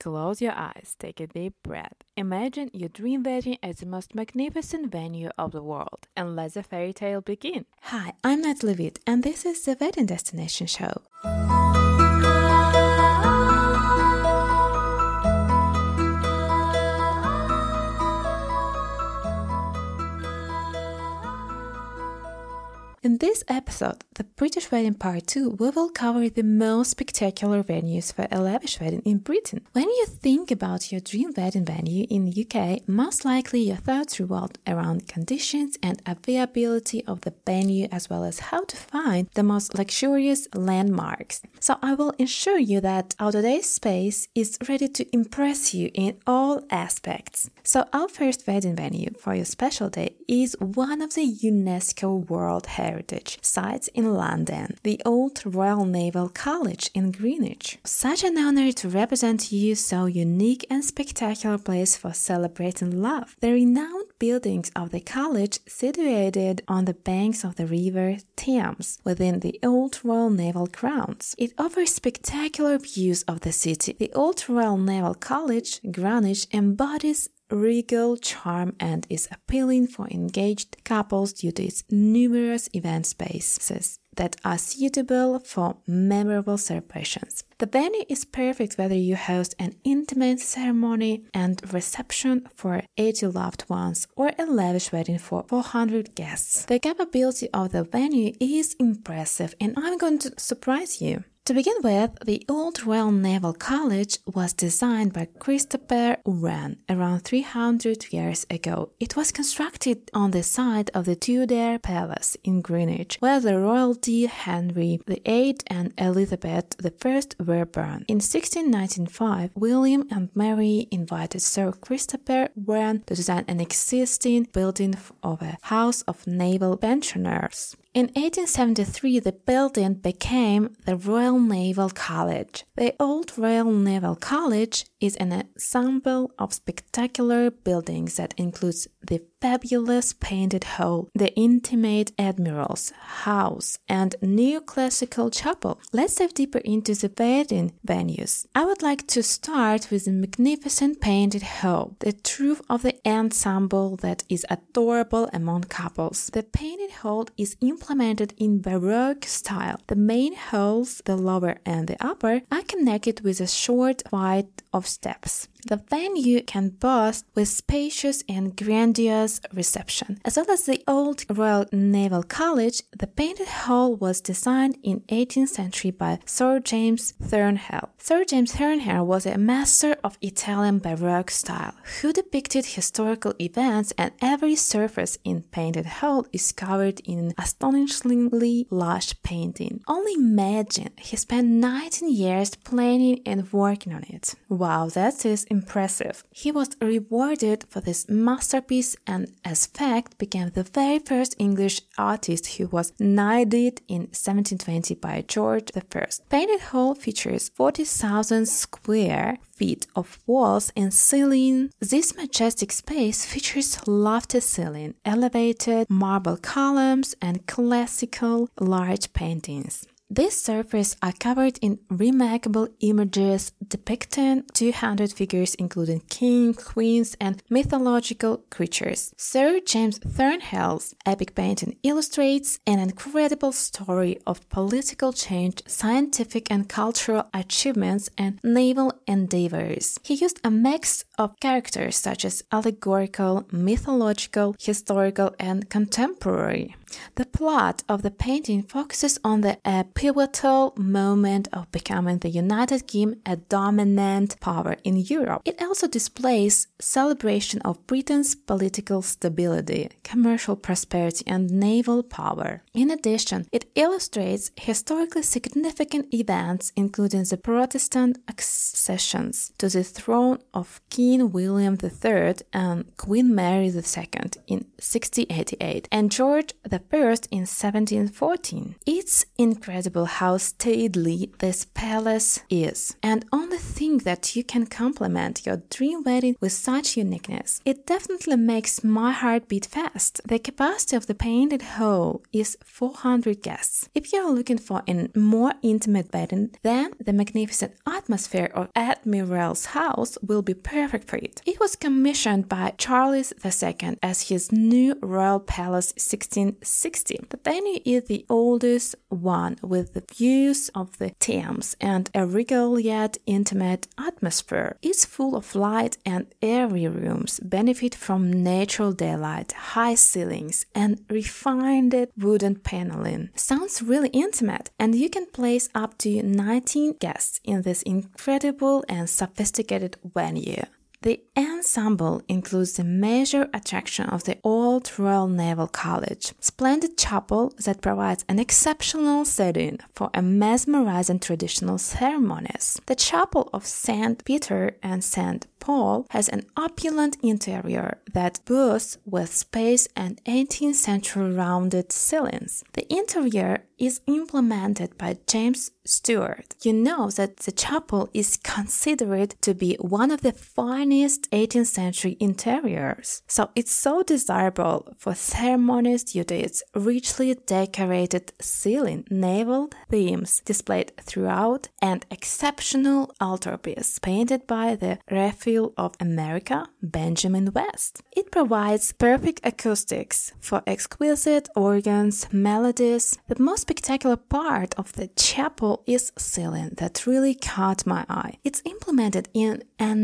Close your eyes, take a deep breath. Imagine your dream wedding at the most magnificent venue of the world, and let the fairy tale begin. Hi, I'm Natalie Witt, and this is the Wedding Destination Show. In this episode, the British Wedding Part 2, we will cover the most spectacular venues for a lavish wedding in Britain. When you think about your dream wedding venue in the UK, most likely your thoughts revolve around conditions and availability of the venue as well as how to find the most luxurious landmarks. So I will ensure you that our today's space is ready to impress you in all aspects. So our first wedding venue for your special day is one of the UNESCO World Heritage heritage sites in London, the Old Royal Naval College in Greenwich. Such an honor to represent you so unique and spectacular place for celebrating love. The renowned buildings of the college situated on the banks of the river Thames within the Old Royal Naval grounds. It offers spectacular views of the city. The Old Royal Naval College, Greenwich, embodies regal charm and is appealing for engaged couples due to its numerous event spaces that are suitable for memorable celebrations. The venue is perfect whether you host an intimate ceremony and reception for 80 loved ones or a lavish wedding for 400 guests. The capability of the venue is impressive and I'm going to surprise you. To begin with, the Old Royal Naval College was designed by Christopher Wren around 300 years ago. It was constructed on the site of the Tudor Palace in Greenwich, where the royalty Henry VIII and Elizabeth I were born. In 1695, William and Mary invited Sir Christopher Wren to design an existing building of a house of naval pensioners. In 1873, the building became the Royal Naval College. The Old Royal Naval College is an ensemble of spectacular buildings that includes the fabulous painted hall, the intimate admiral's house, and neoclassical chapel. Let's dive deeper into the wedding venues. I would like to start with the magnificent painted hall, the truth of the ensemble that is adorable among couples. The painted hall is implemented in Baroque style. The main halls, the lower and the upper, are connected with a short flight of steps. The venue can boast with spacious and grandiose reception. As well as the old Royal Naval College, the painted hall was designed in 18th century by Sir James Thornhill. Sir James Thornhill was a master of Italian Baroque style who depicted historical events and every surface in painted hall is covered in astonishingly lush painting. Only imagine he spent 19 years planning and working on it. Wow, that is impressive. He was rewarded for this masterpiece and, as fact, became the very first English artist who was knighted in 1720 by George I. Painted Hall features 40,000 square feet of walls and ceiling. This majestic space features lofty ceiling, elevated marble columns, and classical large paintings. These surfaces are covered in remarkable images depicting 200 figures including kings, queens, and mythological creatures. Sir James Thornhill's epic painting illustrates an incredible story of political change, scientific and cultural achievements, and naval endeavors. He used a mix of characters such as allegorical, mythological, historical, and contemporary. The plot of the painting focuses on the uh, pivotal moment of becoming the United Kingdom a dominant power in Europe. It also displays celebration of Britain's political stability, commercial prosperity, and naval power. In addition, it illustrates historically significant events, including the Protestant accessions to the throne of King William III and Queen Mary II in 1688 and George I in 1714. It's incredible how stately this palace is. And only think that you can complement your dream wedding with such uniqueness. It definitely makes my heart beat fast. The capacity of the painted hall is 400 guests. If you are looking for a more intimate wedding, then the magnificent atmosphere of Admiral's house will be perfect for it. It was commissioned by Charles II as his new royal palace 1660. The venue is the oldest one with the views of the Thames and a regal yet intimate atmosphere. It's full of light and airy rooms, benefit from natural daylight, high ceilings, and refined wooden paneling. Sounds really intimate, and you can place up to 19 guests in this incredible and sophisticated venue. The ensemble includes the major attraction of the Old Royal Naval College, splendid chapel that provides an exceptional setting for a mesmerizing traditional ceremonies. The chapel of St. Peter and St. Paul has an opulent interior that boasts with space and 18th century rounded ceilings. The interior is implemented by James Stuart. You know that the chapel is considered to be one of the finest 18th century interiors. So it's so desirable for ceremonies due to its richly decorated ceiling, naval themes displayed throughout, and exceptional altarpiece painted by the Raphael of America, Benjamin West. It provides perfect acoustics for exquisite organs, melodies. The most spectacular part of the chapel is ceiling that really caught my eye. It's implemented in a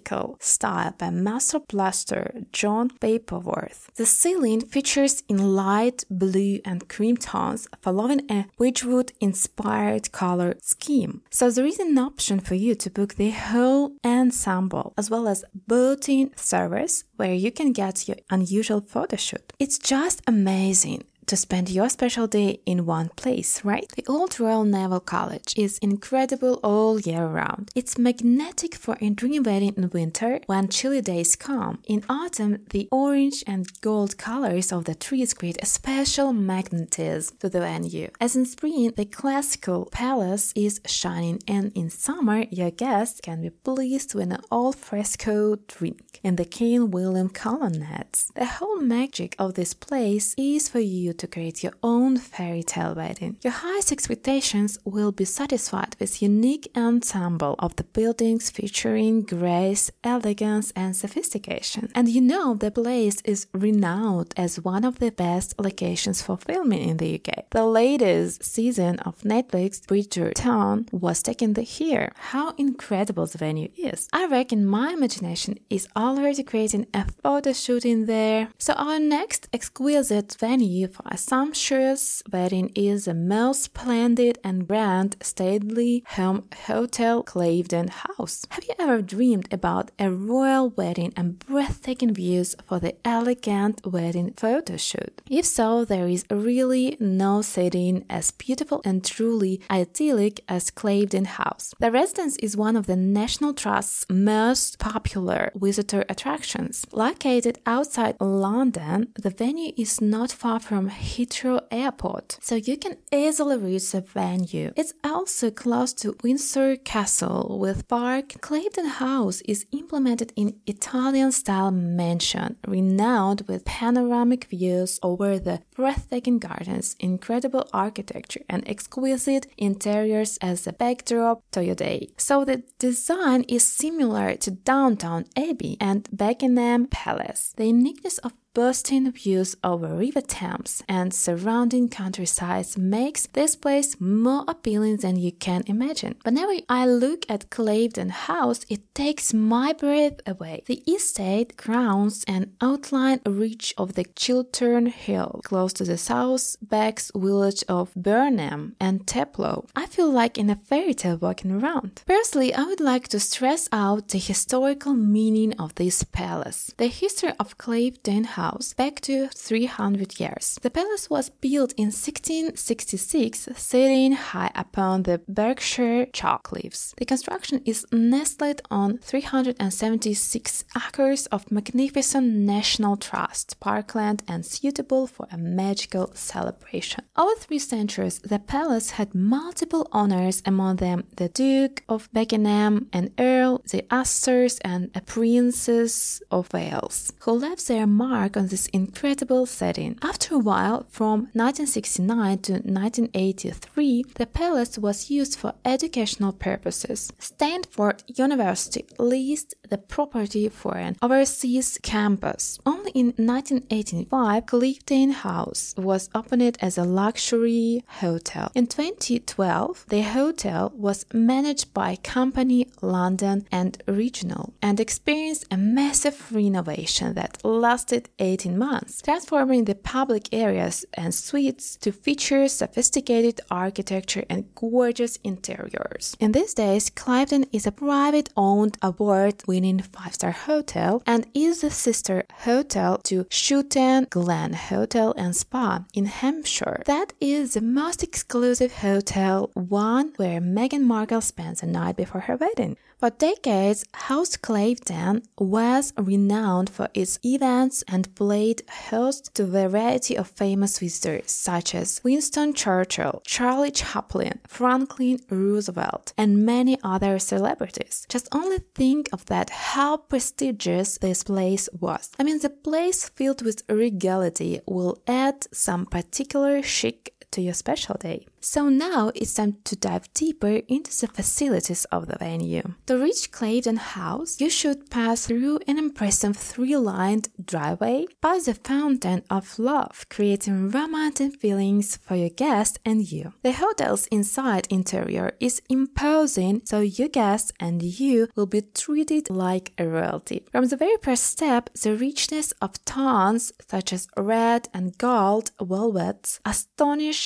neoclassical style by master plasterer John Pappleworth. The ceiling features in light blue and cream tones following a Wedgwood inspired color scheme. So there is an option for you to book the whole ensemble as well as built-in service where you can get your unusual photo shoot. It's just amazing to spend your special day in one place, right? The Old Royal Naval College is incredible all year round. It's magnetic for wedding in winter when chilly days come. In autumn, the orange and gold colors of the trees create a special magnetism to the venue. As in spring, the classical palace is shining, and in summer, your guests can be pleased with an al fresco drink in the King William colonnades. The whole magic of this place is for you to create your own fairy tale wedding. Your highest expectations will be satisfied with unique ensemble of the buildings featuring grace, elegance, and sophistication. And you know the place is renowned as one of the best locations for filming in the UK. The latest season of Netflix Bridgerton was taken here. How incredible the venue is. I reckon my imagination is already creating a photo shoot in there. So our next exquisite venue for a sumptuous wedding is the most splendid and grand stately home hotel Cliveden House. Have you ever dreamed about a royal wedding and breathtaking views for the elegant wedding photo shoot? If so, there is really no setting as beautiful and truly idyllic as Cliveden House. The residence is one of the National Trust's most popular visitor attractions. Located outside London, the venue is not far from Heathrow Airport, so you can easily reach the venue. It's also close to Windsor Castle with park. Cliveden House is implemented in Italian-style mansion, renowned with panoramic views over the breathtaking gardens, incredible architecture, and exquisite interiors as a backdrop to your day. So the design is similar to Downton Abbey and Buckingham Palace. The uniqueness of bursting views over River Thames and surrounding countryside makes this place more appealing than you can imagine. Whenever I look at Cliveden House, it takes my breath away. The estate crowns an outline ridge of the Chiltern Hill, close to the South Bucks village of Burnham and Taplow. I feel like in a fairy tale walking around. Personally, I would like to stress out the historical meaning of this palace. The history of Cliveden House House back to 300 years. The palace was built in 1666, sitting high upon the Berkshire chalk cliffs. The construction is nestled on 376 acres of magnificent National Trust parkland and suitable for a magical celebration. Over three centuries, the palace had multiple honors, among them the Duke of Buckingham, an Earl, the Astors, and a Princess of Wales, who left their mark on this incredible setting. After a while, from 1969 to 1983, the palace was used for educational purposes. Stanford University leased the property for an overseas campus. Only in 1985, Cliveden House was opened as a luxury hotel. In 2012, the hotel was managed by Company London and Regional and experienced a massive renovation that lasted 18 months, transforming the public areas and suites to feature sophisticated architecture and gorgeous interiors. In these days, Cliveden is a private owned award winning five star hotel and is the sister hotel to Chewton Glen Hotel and Spa in Hampshire. That is the most exclusive hotel, one where Meghan Markle spends a night before her wedding. For decades, House Cliveden was renowned for its events and played host to a variety of famous visitors such as Winston Churchill, Charlie Chaplin, Franklin Roosevelt, and many other celebrities. Just only think of that how prestigious this place was. I mean, the place filled with regality will add some particular chic to your special day. So now it's time to dive deeper into the facilities of the venue. To reach Cliveden House, you should pass through an impressive three-lined driveway, by the Fountain of Love, creating romantic feelings for your guests and you. The hotel's inside interior is imposing, so your guests and you will be treated like a royalty. From the very first step, the richness of tones such as red and gold velvets astonish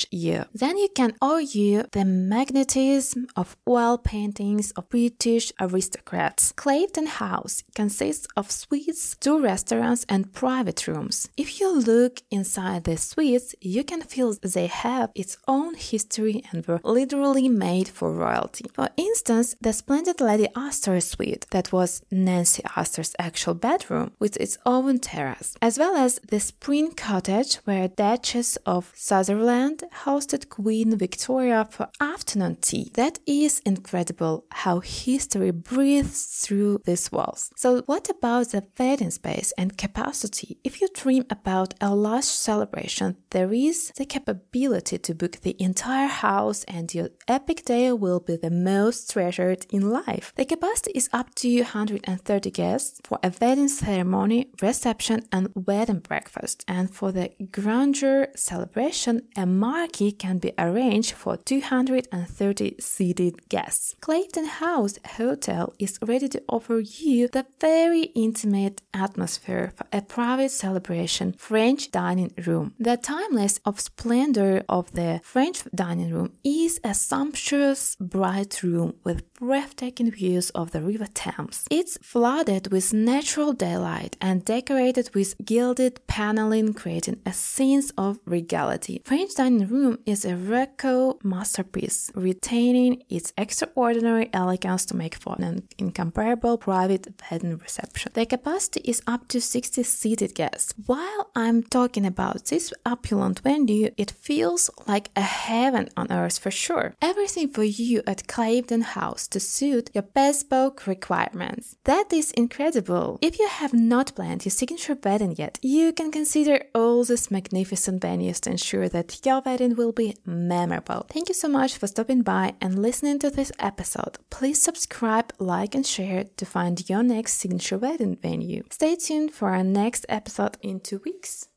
Then you can argue the magnetism of oil paintings of British aristocrats. Cliveden House consists of suites, two restaurants, and private rooms. If you look inside the suites, you can feel they have its own history and were literally made for royalty. For instance, the splendid Lady Astor suite that was Nancy Astor's actual bedroom with its own terrace, as well as the Spring Cottage where Duchess of Sutherland hosted Queen Victoria for afternoon tea. That is incredible how history breathes through these walls. So, what about the wedding space and capacity? If you dream about a large celebration, there is the capability to book the entire house, and your epic day will be the most treasured in life. The capacity is up to 130 guests for a wedding ceremony, reception, and wedding breakfast. And for the grandeur celebration, a marquee can be arranged for 230 seated guests. Cliveden House Hotel is ready to offer you the very intimate atmosphere for a private celebration French dining room. The timeless of splendor of the French dining room is a sumptuous bright room with breathtaking views of the River Thames. It's flooded with natural daylight and decorated with gilded paneling creating a sense of regality. French dining room is a Rococo masterpiece, retaining its extraordinary elegance to make for an incomparable private wedding reception. The capacity is up to 60 seated guests. While I'm talking about this opulent venue, it feels like a heaven on earth for sure. Everything for you at Cliveden House to suit your bespoke requirements. That is incredible. If you have not planned your signature wedding yet, you can consider all these magnificent venues to ensure that your wedding will be memorable. Thank you so much for stopping by and listening to this episode. Please subscribe, like, and share to find your next signature wedding venue. Stay tuned for our next episode in two weeks.